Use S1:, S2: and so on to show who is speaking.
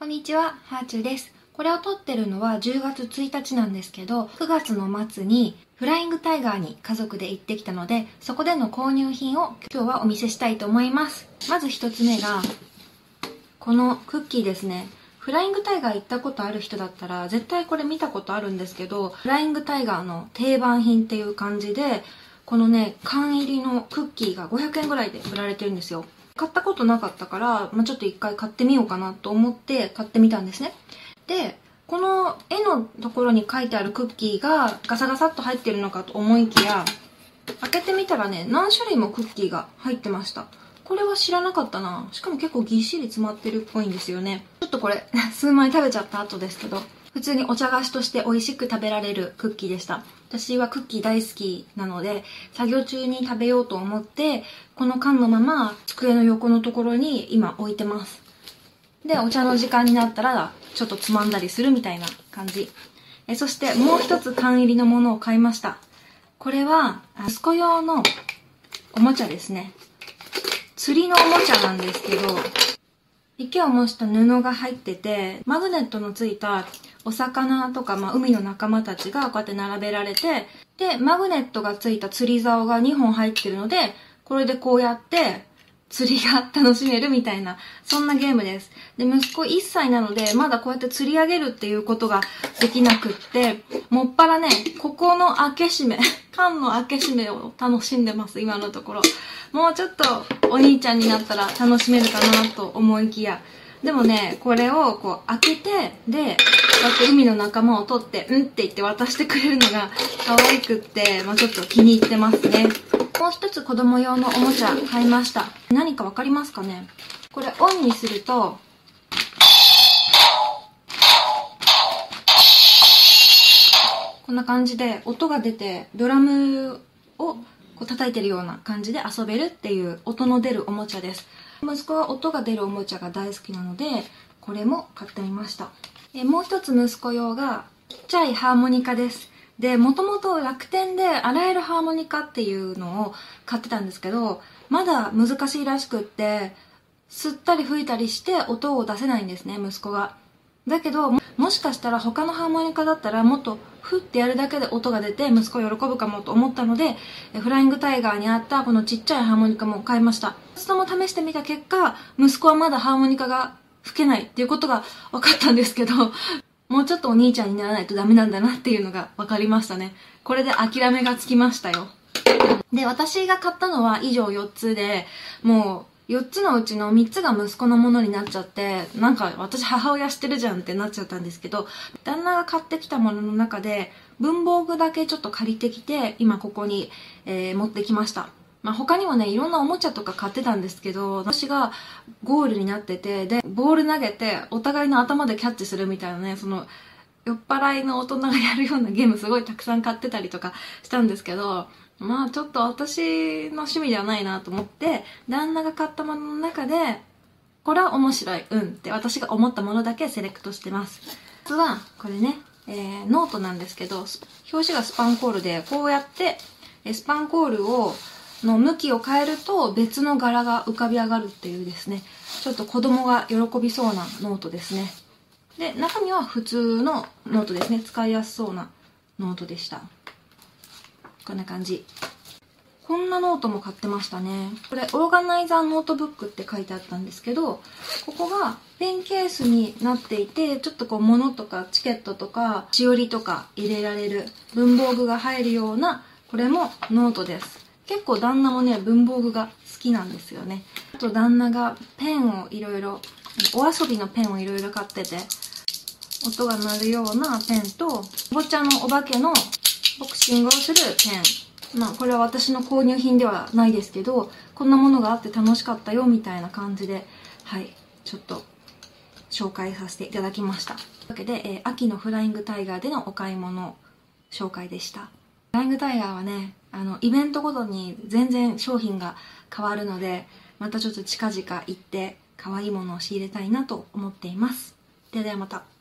S1: こんにちは、ハーチューです。これを撮ってるのは10月1日なんですけど、9月の末にフライングタイガーに家族で行ってきたので、そこでの購入品を今日はお見せしたいと思います。まず一つ目が、このクッキーですね。フライングタイガー行ったことある人だったら、絶対これ見たことあるんですけど、フライングタイガーの定番品っていう感じで、このね、缶入りのクッキーが500円ぐらいで売られてるんですよ。買ったことなかったから、まあ、ちょっと一回買ってみようかなと思って買ってみたんですね。で、この絵のところに書いてあるクッキーがガサガサっと入ってるのかと思いきや、開けてみたらね、何種類もクッキーが入ってました。これは知らなかったな。しかも結構ぎっしり詰まってるっぽいんですよね。ちょっとこれ、数枚食べちゃった後ですけど、普通にお茶菓子として美味しく食べられるクッキーでした。私はクッキー大好きなので、作業中に食べようと思って、この缶のまま机の横のところに今置いてます。で、お茶の時間になったら、ちょっとつまんだりするみたいな感じ。えそしてもう一つ缶入りのものを買いました。これは、息子用のおもちゃですね。釣りのおもちゃなんですけど、池を模した布が入ってて、マグネットのついたお魚とか、まあ、海の仲間たちがこうやって並べられて、で、マグネットがついた釣り竿が2本入ってるので、これでこうやって釣りが楽しめるみたいな、そんなゲームです。で、息子1歳なので、まだこうやって釣り上げるっていうことができなくって、もっぱらね、ここの開け閉め、缶の開け閉めを楽しんでます、今のところ。もうちょっとお兄ちゃんになったら楽しめるかなと思いきや。でもね、これをこう開けて、で、こうやって海の仲間を取って、うんって言って渡してくれるのが可愛くって、まあちょっと気に入ってますね。もう一つ子供用のおもちゃ買いました。何かわかりますかね？これオンにすると、こんな感じで音が出て、ドラムをこう叩いてるような感じで遊べるっていう音の出るおもちゃです。息子は音が出るおもちゃが大好きなので、これも買ってみました。えもう一つ息子用が、ちっちゃいハーモニカです。で、もともと楽天で洗えるハーモニカっていうのを買ってたんですけど、まだ難しいらしくって、吸ったり吹いたりして音を出せないんですね、息子が。だけど、もしかしたら他のハーモニカだったらもっとフってやるだけで音が出て息子喜ぶかもと思ったので、フライングタイガーにあったこのちっちゃいハーモニカも買いました。2つとも試してみた結果、息子はまだハーモニカが吹けないっていうことが分かったんですけど、もうちょっとお兄ちゃんにならないとダメなんだなっていうのが分かりましたね。これで諦めがつきましたよ。で、私が買ったのは以上4つで、もう4つのうちの3つが息子のものになっちゃって、なんか私母親してるじゃんってなっちゃったんですけど、旦那が買ってきたものの中で、文房具だけちょっと借りてきて、今ここに、えー持ってきました。まあ、他にもね、いろんなおもちゃとか買ってたんですけど、私がゴールになってて、で、ボール投げて、お互いの頭でキャッチするみたいなね、その、酔っ払いの大人がやるようなゲームすごいたくさん買ってたりとかしたんですけど、まあちょっと私の趣味ではないなと思って、旦那が買ったものの中で、これは面白い、うんって私が思ったものだけセレクトしてます。まずは、これね、えー、ノートなんですけど、表紙がスパンコールで、こうやって、スパンコールを、の向きを変えると別の柄が浮かび上がるっていうですね、ちょっと子供が喜びそうなノートですね。で、中身は普通のノートですね。使いやすそうなノートでした。こんな感じ。こんなノートも買ってましたね。これ、 Organizer Notebook って書いてあったんですけど、ここがペンケースになっていて、ちょっとこう物とかチケットとか、しおりとか入れられる文房具が入るような、これもノートです。結構旦那もね、文房具が好きなんですよね。あと旦那がペンをいろいろ、お遊びのペンをいろいろ買ってて、音が鳴るようなペンと、お坊ちゃんのお化けのボクシングをするペン。まあこれは私の購入品ではないですけど、こんなものがあって楽しかったよみたいな感じで、はい、ちょっと紹介させていただきました。というわけで、えー秋のフライングタイガーでのお買い物紹介でした。ライングタイガーはね、あの、イベントごとに全然商品が変わるので、またちょっと近々行って可愛いものを仕入れたいなと思っています。ではではまた。